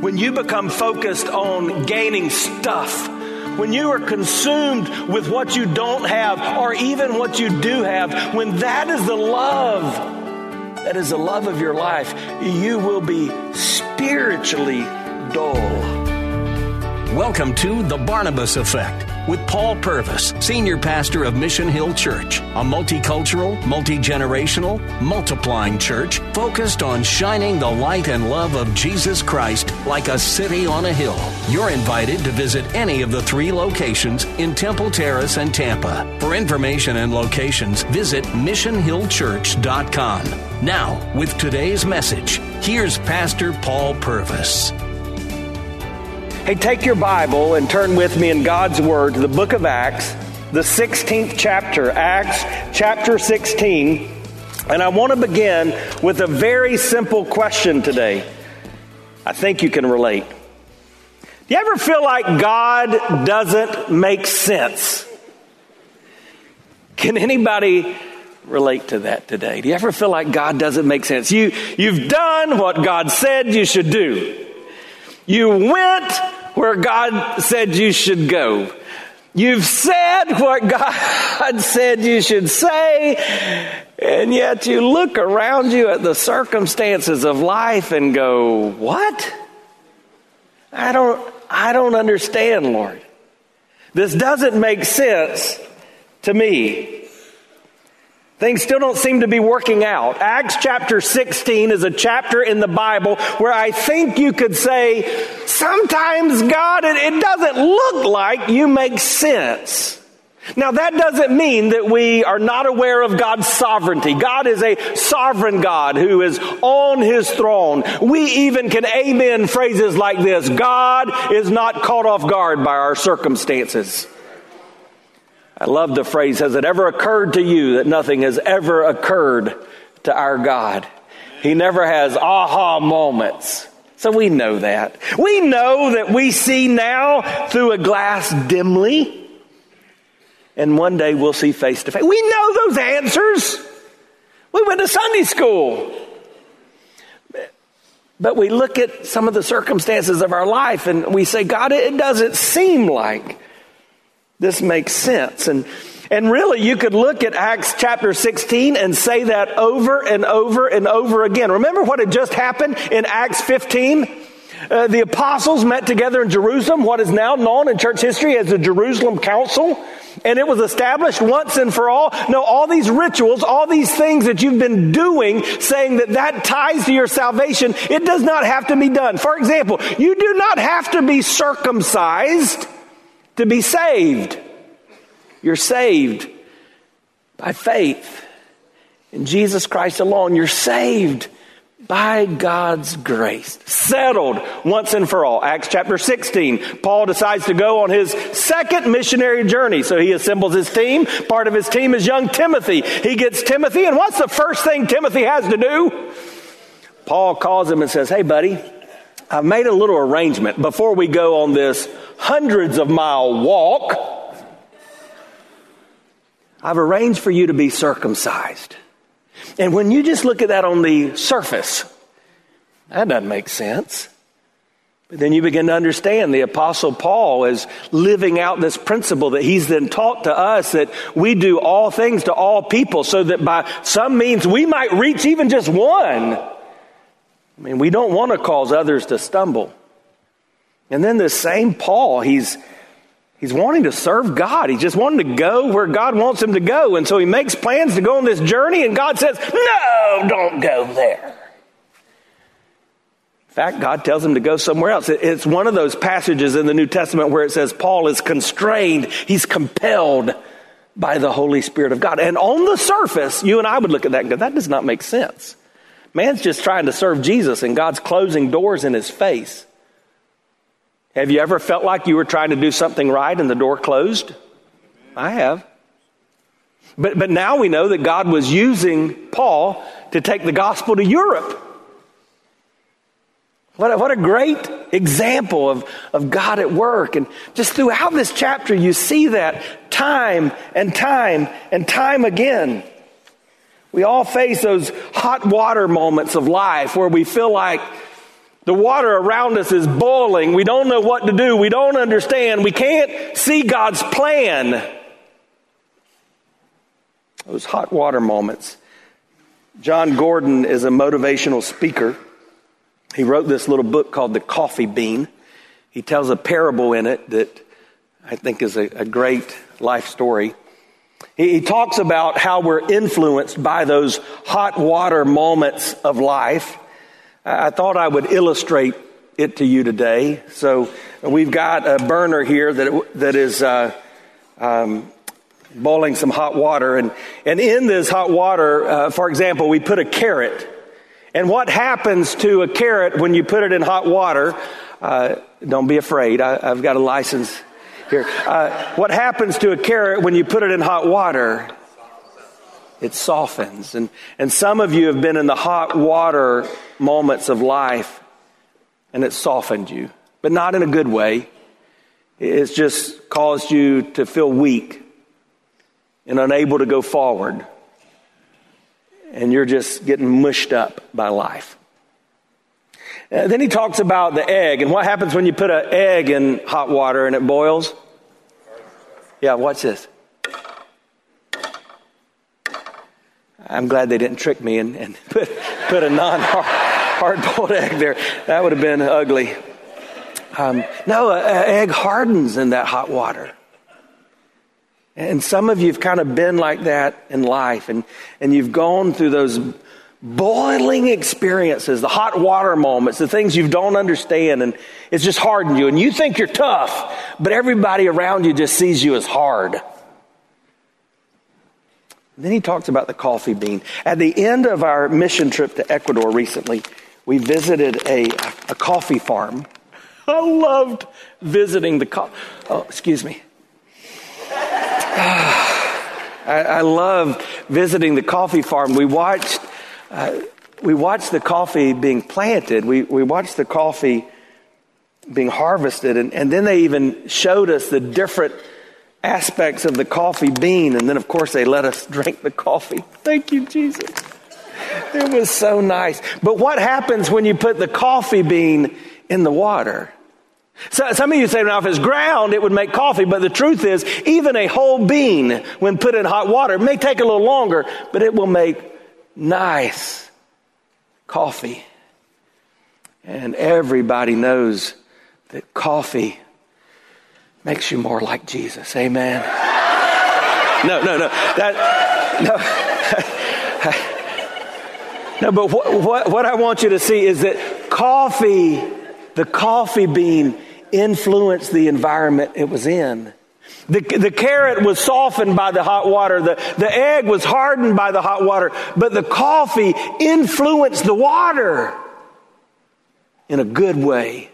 When you become focused on gaining stuff, when you are consumed with what you don't have or even what you do have, when that is the love, that is the love of your life, you will be spiritually dull. Welcome to The Barnabas Effect with Paul Purvis, Senior Pastor of Mission Hill Church, a multicultural, multi generational, multiplying church focused on shining the light and love of Jesus Christ like a city on a hill. You're invited to visit any of the three locations in Temple Terrace and Tampa. For information and locations, visit missionhillchurch.com. Now, with today's message, here's Pastor Paul Purvis. Hey, take your Bible and turn with me in God's Word to the book of Acts, the 16th chapter, Acts chapter 16. And I want to begin with a very simple question today. I think you can relate. Do you ever feel like God doesn't make sense? Can anybody relate to that today? Do you ever feel like God doesn't make sense? You, you've done what God said you should do. You went where God said you should go. You've said what God said you should say, and yet you look around you at the circumstances of life and go, What? I don't, I don't understand, Lord. This doesn't make sense to me. Things still don't seem to be working out. Acts chapter 16 is a chapter in the Bible where I think you could say, sometimes God, it, it doesn't look like you make sense. Now that doesn't mean that we are not aware of God's sovereignty. God is a sovereign God who is on his throne. We even can amen phrases like this. God is not caught off guard by our circumstances. I love the phrase, has it ever occurred to you that nothing has ever occurred to our God? He never has aha moments. So we know that. We know that we see now through a glass dimly, and one day we'll see face to face. We know those answers. We went to Sunday school. But we look at some of the circumstances of our life and we say, God, it doesn't seem like this makes sense. And, and really, you could look at Acts chapter 16 and say that over and over and over again. Remember what had just happened in Acts 15? Uh, the apostles met together in Jerusalem, what is now known in church history as the Jerusalem Council. And it was established once and for all. No, all these rituals, all these things that you've been doing, saying that that ties to your salvation, it does not have to be done. For example, you do not have to be circumcised to be saved. You're saved by faith in Jesus Christ alone. You're saved by God's grace. Settled once and for all. Acts chapter 16. Paul decides to go on his second missionary journey. So he assembles his team. Part of his team is young Timothy. He gets Timothy, and what's the first thing Timothy has to do? Paul calls him and says, Hey, buddy, I've made a little arrangement before we go on this hundreds of mile walk. I've arranged for you to be circumcised. And when you just look at that on the surface, that doesn't make sense. But then you begin to understand the apostle Paul is living out this principle that he's then taught to us that we do all things to all people so that by some means we might reach even just one. I mean, we don't want to cause others to stumble. And then this same Paul, he's He's wanting to serve God. He's just wanting to go where God wants him to go. And so he makes plans to go on this journey, and God says, No, don't go there. In fact, God tells him to go somewhere else. It's one of those passages in the New Testament where it says Paul is constrained, he's compelled by the Holy Spirit of God. And on the surface, you and I would look at that and go, That does not make sense. Man's just trying to serve Jesus, and God's closing doors in his face. Have you ever felt like you were trying to do something right and the door closed? I have. But, but now we know that God was using Paul to take the gospel to Europe. What a, what a great example of, of God at work. And just throughout this chapter, you see that time and time and time again. We all face those hot water moments of life where we feel like the water around us is boiling. We don't know what to do. We don't understand. We can't see God's plan. Those hot water moments. Jon Gordon is a motivational speaker. He wrote this little book called The Coffee Bean. He tells a parable in it that I think is a, a great life story. He, talks about how we're influenced by those hot water moments of life. I thought I would illustrate it to you today. So we've got a burner here that, that is uh, um, boiling some hot water. And, and in this hot water, uh, for example, we put a carrot. And what happens to a carrot when you put it in hot water? Uh, don't be afraid. I, have got a license here. Uh, what happens to a carrot when you put it in hot water? It softens. And, and some of you have been in the hot water moments of life and it softened you, but not in a good way. It's just caused you to feel weak and unable to go forward and you're just getting mushed up by life. Uh, then he talks about the egg and what happens when you put an egg in hot water and it boils. Yeah, watch this. I'm glad they didn't trick me and, and put, put a non hard boiled egg there. That would have been ugly. Um, no, an egg hardens in that hot water. And some of you have kind of been like that in life, and, and you've gone through those boiling experiences, the hot water moments, the things you don't understand, and it's just hardened you. And you think you're tough, but everybody around you just sees you as hard. then he talks about the coffee bean. At the end of our mission trip to Ecuador recently, we visited a, a coffee farm. I loved visiting the coffee. Oh, excuse me. I, I love visiting the coffee farm. We watched, uh, we watched the coffee being planted. We, we watched the coffee being harvested. And, and then they even showed us the different aspects of the coffee bean. And then, of course, they let us drink the coffee. Thank you, Jesus. It was so nice. But what happens when you put the coffee bean in the water? So, some of you say, now if it's ground, it would make coffee, but the truth is, even a whole bean, when put in hot water, may take a little longer, but it will make nice coffee. And everybody knows that coffee makes you more like Jesus. Amen. No, no, no. That, no. no, but what, what, what I want you to see is that coffee, the coffee bean, influenced the environment it was in. The, the carrot was softened by the hot water. The, the egg was hardened by the hot water. But the coffee influenced the water in a good way.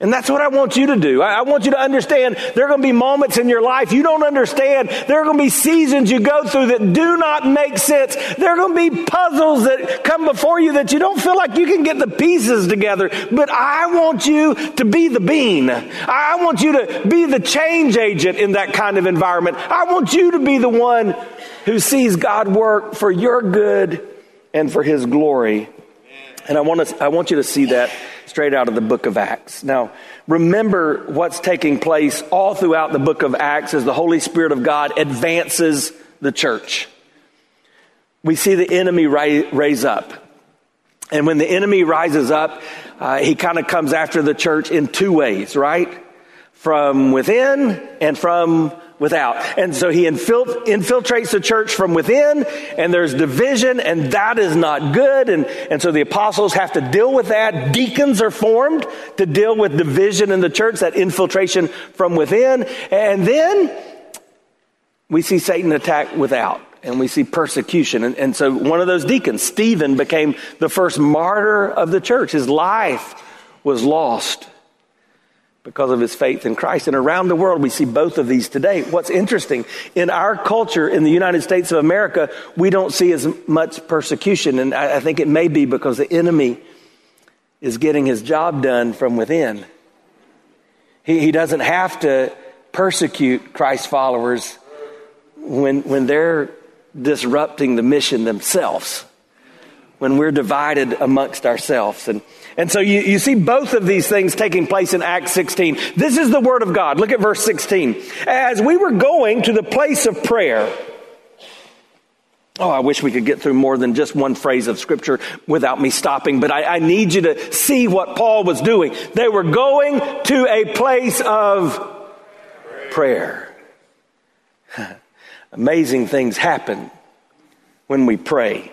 And that's what I want you to do. I, want you to understand there are going to be moments in your life you don't understand. There are going to be seasons you go through that do not make sense. There are going to be puzzles that come before you that you don't feel like you can get the pieces together. But I want you to be the bean. I want you to be the change agent in that kind of environment. I want you to be the one who sees God work for your good and for his glory. And I want, to, I want you to see that straight out of the book of Acts. Now, remember what's taking place all throughout the book of Acts as the Holy Spirit of God advances the church. We see the enemy raise up. And when the enemy rises up, uh, he kind of comes after the church in two ways, right? From within and from without. And so he infiltrates the church from within, and there's division, and that is not good. And, and so the apostles have to deal with that. Deacons are formed to deal with division in the church, that infiltration from within. And then we see Satan attack without. and we see persecution. And, and so one of those deacons, Stephen, became the first martyr of the church. His life was lost because of his faith in Christ. And around the world, we see both of these today. What's interesting, in our culture in the United States of America, we don't see as much persecution. And I, I think it may be because the enemy is getting his job done from within. He, he doesn't have to persecute Christ followers when, when they're disrupting the mission themselves, when we're divided amongst ourselves. And, and so you, you see both of these things taking place in Acts 16. This is the Word of God. Look at verse 16. As we were going to the place of prayer, Oh, I wish we could get through more than just one phrase of scripture without me stopping, but I, I, need you to see what Paul was doing. They were going to a place of prayer. Amazing things happen when we pray.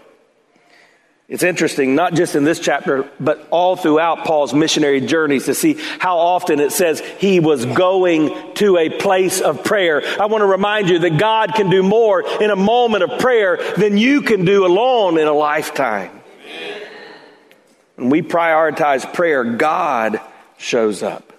It's interesting, not just in this chapter, but all throughout Paul's missionary journeys to see how often it says he was going to a place of prayer. I want to remind you that God can do more in a moment of prayer than you can do alone in a lifetime. When we prioritize prayer, God shows up.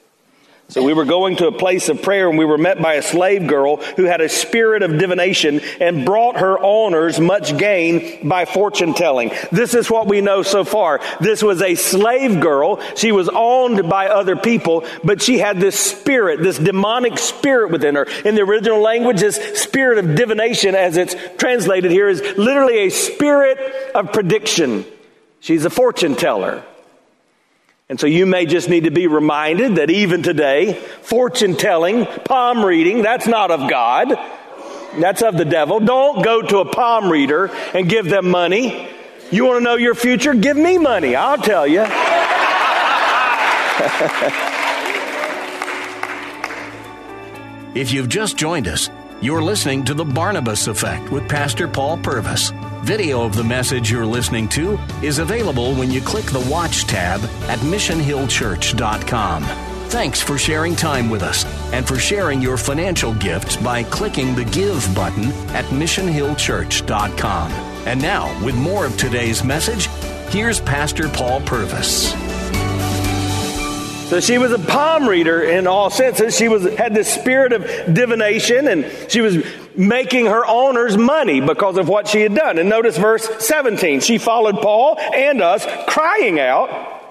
So we were going to a place of prayer and we were met by a slave girl who had a spirit of divination and brought her owners much gain by fortune telling. This is what we know so far. This was a slave girl. She was owned by other people, but she had this spirit, this demonic spirit within her. In the original language, this spirit of divination, as it's translated here, is literally a spirit of prediction. She's a fortune teller. And so you may just need to be reminded that even today, fortune telling, palm reading, that's not of God. That's of the devil. Don't go to a palm reader and give them money. You want to know your future? Give me money. I'll tell you. if you've just joined us, you're listening to The Barnabas Effect with Pastor Paul Purvis. Video of the message you're listening to is available when you click the Watch tab at missionhillchurch.com. Thanks for sharing time with us and for sharing your financial gifts by clicking the Give button at missionhillchurch.com. And now, with more of today's message, here's Pastor Paul Purvis. So she was a palm reader in all senses. She was had this spirit of divination and she was making her owners money because of what she had done. And notice verse 17. She followed Paul and us crying out,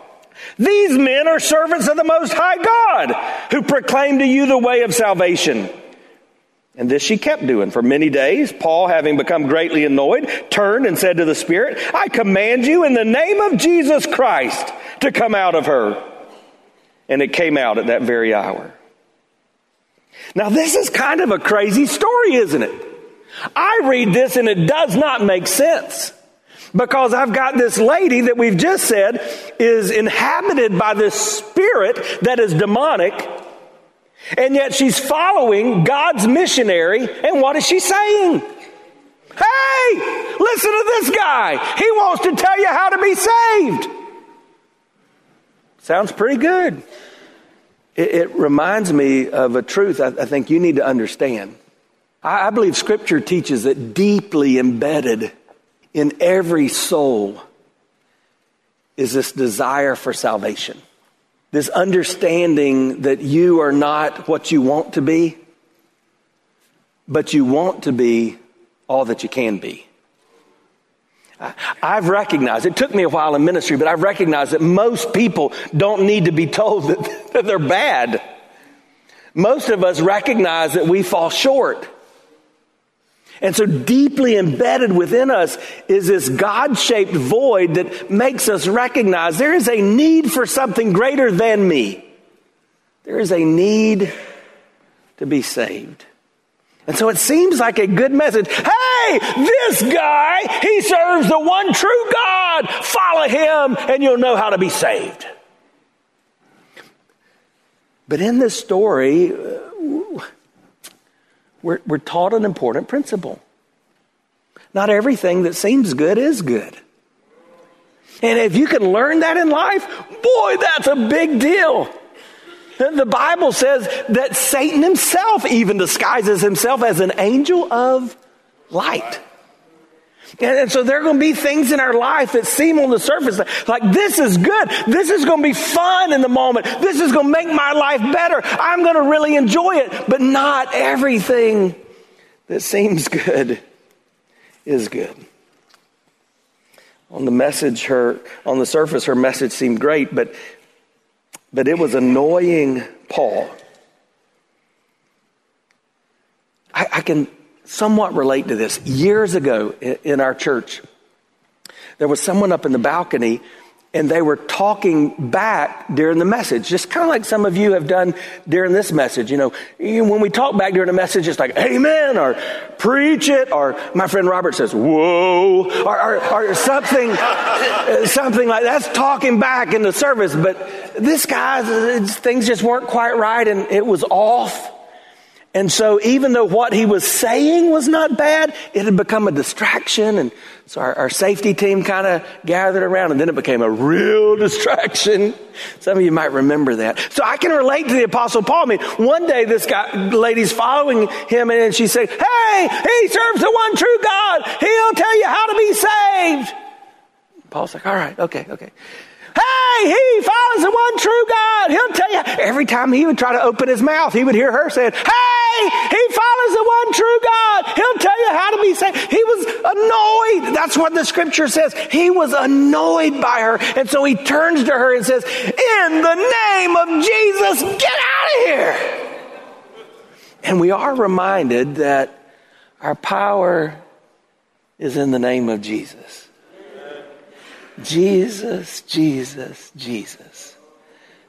these men are servants of the Most High God who proclaim to you the way of salvation. And this she kept doing for many days. Paul, having become greatly annoyed, turned and said to the Spirit, I command you in the name of Jesus Christ to come out of her. And it came out at that very hour. Now, this is kind of a crazy story, isn't it? I read this and it does not make sense because I've got this lady that we've just said is inhabited by this spirit that is demonic, and yet she's following God's missionary, and what is she saying? Hey, listen to this guy. He wants to tell you how to be saved. Sounds pretty good. It, it reminds me of a truth I, I, think you need to understand. I, I believe Scripture teaches that deeply embedded in every soul is this desire for salvation. This understanding that you are not what you want to be, but you want to be all that you can be. I've recognized, it took me a while in ministry, but I've recognized that most people don't need to be told that, they're bad. Most of us recognize that we fall short. And so deeply embedded within us is this God shaped void that makes us recognize there is a need for something greater than me. There is a need to be saved. And so it seems like a good message. Hey, this guy, he serves the one true God. Follow him and you'll know how to be saved. But in this story, uh, we're, we're taught an important principle. Not everything that seems good is good. And if you can learn that in life, boy, that's a big deal. The Bible says that Satan himself even disguises himself as an angel of light. And, so there are going to be things in our life that seem on the surface like, like this is good. This is going to be fun in the moment. This is going to make my life better. I'm going to really enjoy it. But not everything that seems good is good. On the message, her, on the surface, her message seemed great, but, but it was annoying Paul. I, I can somewhat relate to this. Years ago in our church, there was someone up in the balcony and they were talking back during the message, just kind of like some of you have done during this message. You know, when we talk back during a message, it's like, amen, or preach it, or my friend Robert says, whoa, or, or, or something, something like that's talking back in the service. But this guy, things just weren't quite right and it was off. And so even though what he was saying was not bad, it had become a distraction. And so our, our safety team kind of gathered around and then it became a real distraction. Some of you might remember that. So I can relate to the apostle Paul. I mean, one day this guy, lady's following him and she said, Hey, he serves the one true God. He'll tell you how to be saved. Paul's like, all right, okay, okay. Hey, he follows the one true God. He'll tell you. Every time he would try to open his mouth, he would hear her saying, Hey, he follows the one true God. He'll tell you how to be saved. He was annoyed. That's what the scripture says. He was annoyed by her. And so he turns to her and says, In the name of Jesus, get out of here. And we are reminded that our power is in the name of Jesus. Jesus, Jesus, Jesus.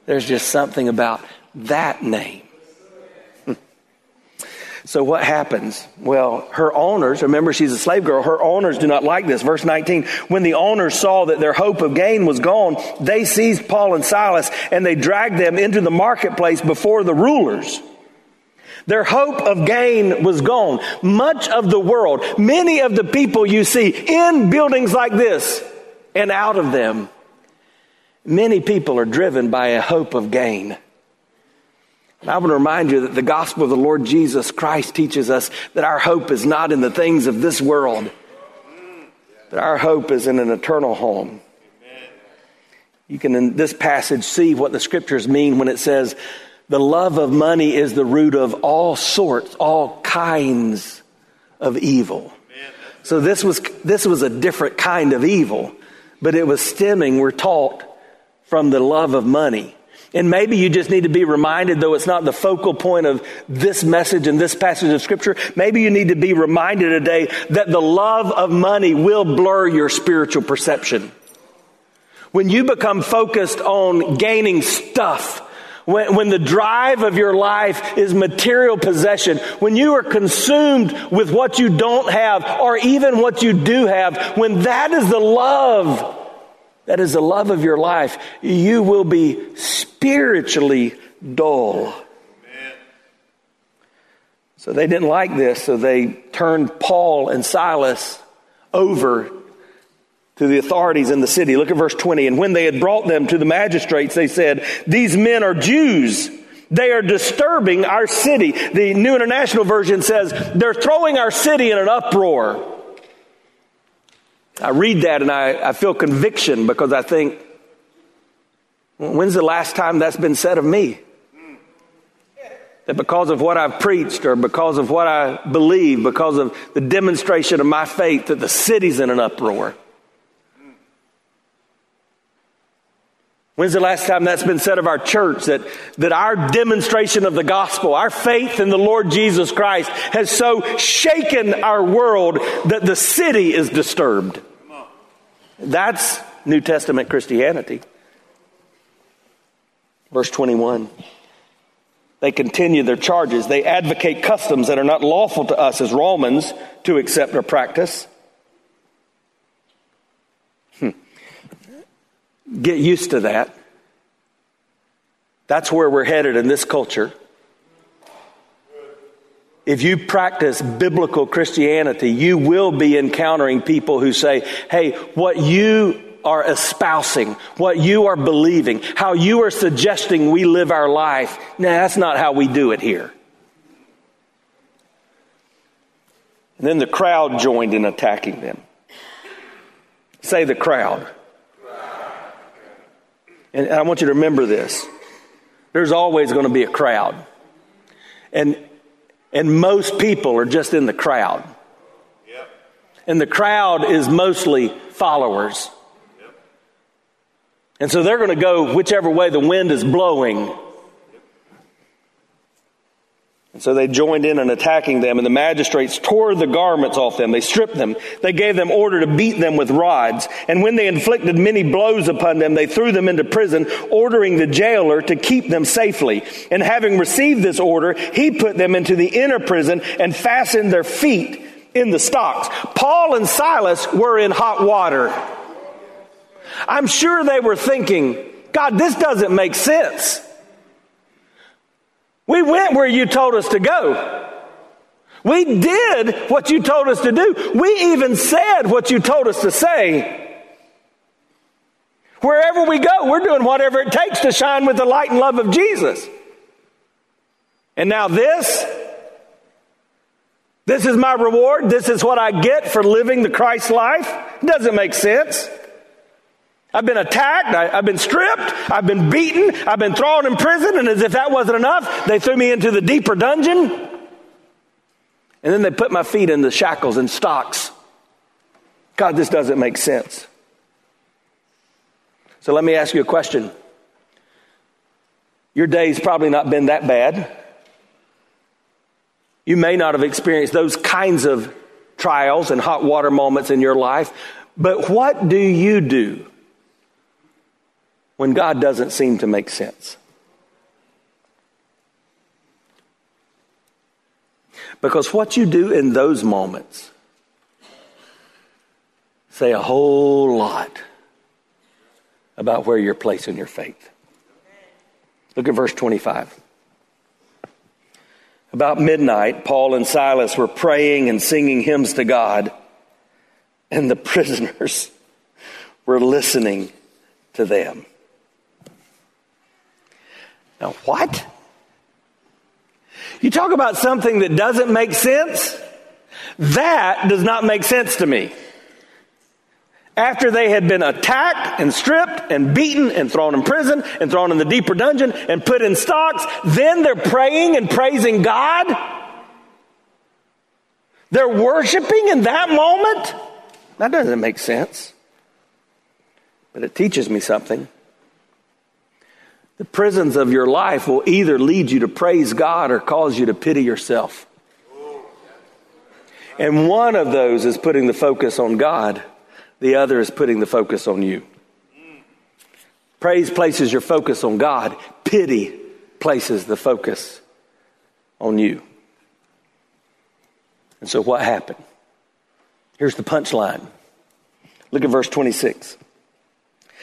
There's just something about that name. So what happens? Well, her owners, remember she's a slave girl, her owners do not like this. Verse 19, when the owners saw that their hope of gain was gone, they seized Paul and Silas and they dragged them into the marketplace before the rulers. Their hope of gain was gone. Much of the world, many of the people you see in buildings like this, and out of them, many people are driven by a hope of gain. And I want to remind you that the gospel of the Lord Jesus Christ teaches us that our hope is not in the things of this world, but our hope is in an eternal home. You can, in this passage, see what the scriptures mean when it says, the love of money is the root of all sorts, all kinds of evil. So this was, this was a different kind of evil but it was stemming, we're taught, from the love of money. And maybe you just need to be reminded, though it's not the focal point of this message and this passage of scripture, maybe you need to be reminded today that the love of money will blur your spiritual perception. When you become focused on gaining stuff, when, when the drive of your life is material possession, when you are consumed with what you don't have or even what you do have, when that is the love, that is the love of your life, you will be spiritually dull. So they didn't like this, so they turned Paul and Silas over to the authorities in the city. Look at verse 20. And when they had brought them to the magistrates, they said, These men are Jews. They are disturbing our city. The New International Version says, They're throwing our city in an uproar. I read that and I, I feel conviction because I think, when's the last time that's been said of me? That because of what I've preached or because of what I believe, because of the demonstration of my faith, that the city's in an uproar. When's the last time that's been said of our church that, that our demonstration of the gospel, our faith in the Lord Jesus Christ has so shaken our world that the city is disturbed? That's New Testament Christianity. Verse 21. They continue their charges. They advocate customs that are not lawful to us as Romans to accept or practice. Get used to that. That's where we're headed in this culture. If you practice biblical Christianity, you will be encountering people who say, hey, what you are espousing, what you are believing, how you are suggesting we live our life, nah, that's not how we do it here. And then the crowd joined in attacking them. Say the crowd. And I want you to remember this. There's always going to be a crowd. And, and most people are just in the crowd. And the crowd is mostly followers. And so they're going to go whichever way the wind is blowing. And so they joined in in attacking them, and the magistrates tore the garments off them. They stripped them. They gave them order to beat them with rods. And when they inflicted many blows upon them, they threw them into prison, ordering the jailer to keep them safely. And having received this order, he put them into the inner prison and fastened their feet in the stocks. Paul and Silas were in hot water. I'm sure they were thinking, God, this doesn't make sense. We went where you told us to go. We did what you told us to do. We even said what you told us to say. Wherever we go, we're doing whatever it takes to shine with the light and love of Jesus. And now this, this is my reward. This is what I get for living the Christ life. Doesn't make sense. I've been attacked, I, have been stripped, I've been beaten, I've been thrown in prison, and as if that wasn't enough, they threw me into the deeper dungeon. And then they put my feet in the shackles and stocks. God, this doesn't make sense. So let me ask you a question. Your day's probably not been that bad. You may not have experienced those kinds of trials and hot water moments in your life, but what do you do when God doesn't seem to make sense. Because what you do in those moments say a whole lot about where you're placing your faith. Look at verse 25. About midnight, Paul and Silas were praying and singing hymns to God, and the prisoners were listening to them. Now, what? You talk about something that doesn't make sense? That does not make sense to me. After they had been attacked and stripped and beaten and thrown in prison and thrown in the deeper dungeon and put in stocks, then they're praying and praising God. They're worshiping in that moment. That doesn't make sense. But it teaches me something. The prisons of your life will either lead you to praise God or cause you to pity yourself. And one of those is putting the focus on God, the other is putting the focus on you. Praise places your focus on God, pity places the focus on you. And so what happened? Here's the punchline. Look at verse 26.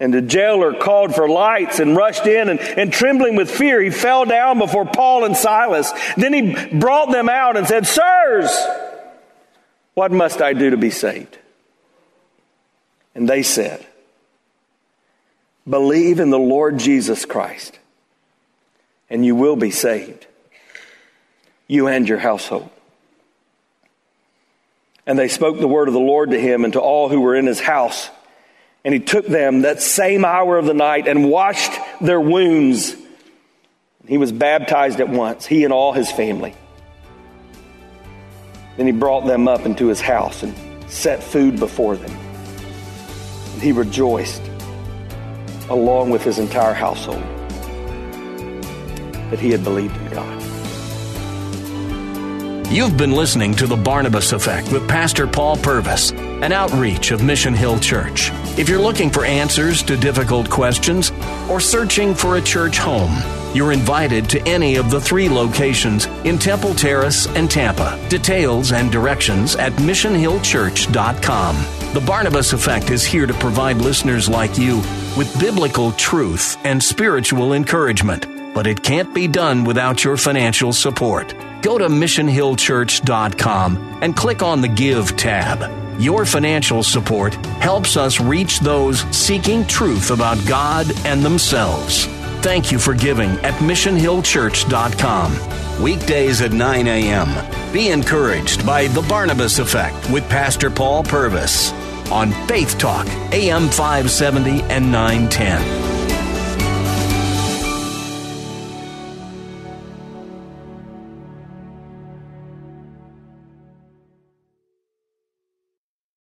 And the jailer called for lights and rushed in, and, and, trembling with fear, he fell down before Paul and Silas. Then he brought them out and said, Sirs, what must I do to be saved? And they said, Believe in the Lord Jesus Christ, and you will be saved, you and your household. And they spoke the word of the Lord to him and to all who were in his house. And he took them that same hour of the night and washed their wounds. He was baptized at once, he and all his family. Then he brought them up into his house and set food before them. And he rejoiced, along with his entire household, that he had believed in God. You've been listening to The Barnabas Effect with Pastor Paul Purvis, an outreach of Mission Hill Church. If you're looking for answers to difficult questions or searching for a church home, you're invited to any of the three locations in Temple Terrace and Tampa. Details and directions at missionhillchurch.com. The Barnabas Effect is here to provide listeners like you with biblical truth and spiritual encouragement. but it can't be done without your financial support. Go to missionhillchurch.com and click on the Give tab. Your financial support helps us reach those seeking truth about God and themselves. Thank you for giving at missionhillchurch.com. Weekdays at 9 a.m. Be encouraged by The Barnabas Effect with Pastor Paul Purvis on Faith Talk, AM 570 and 910.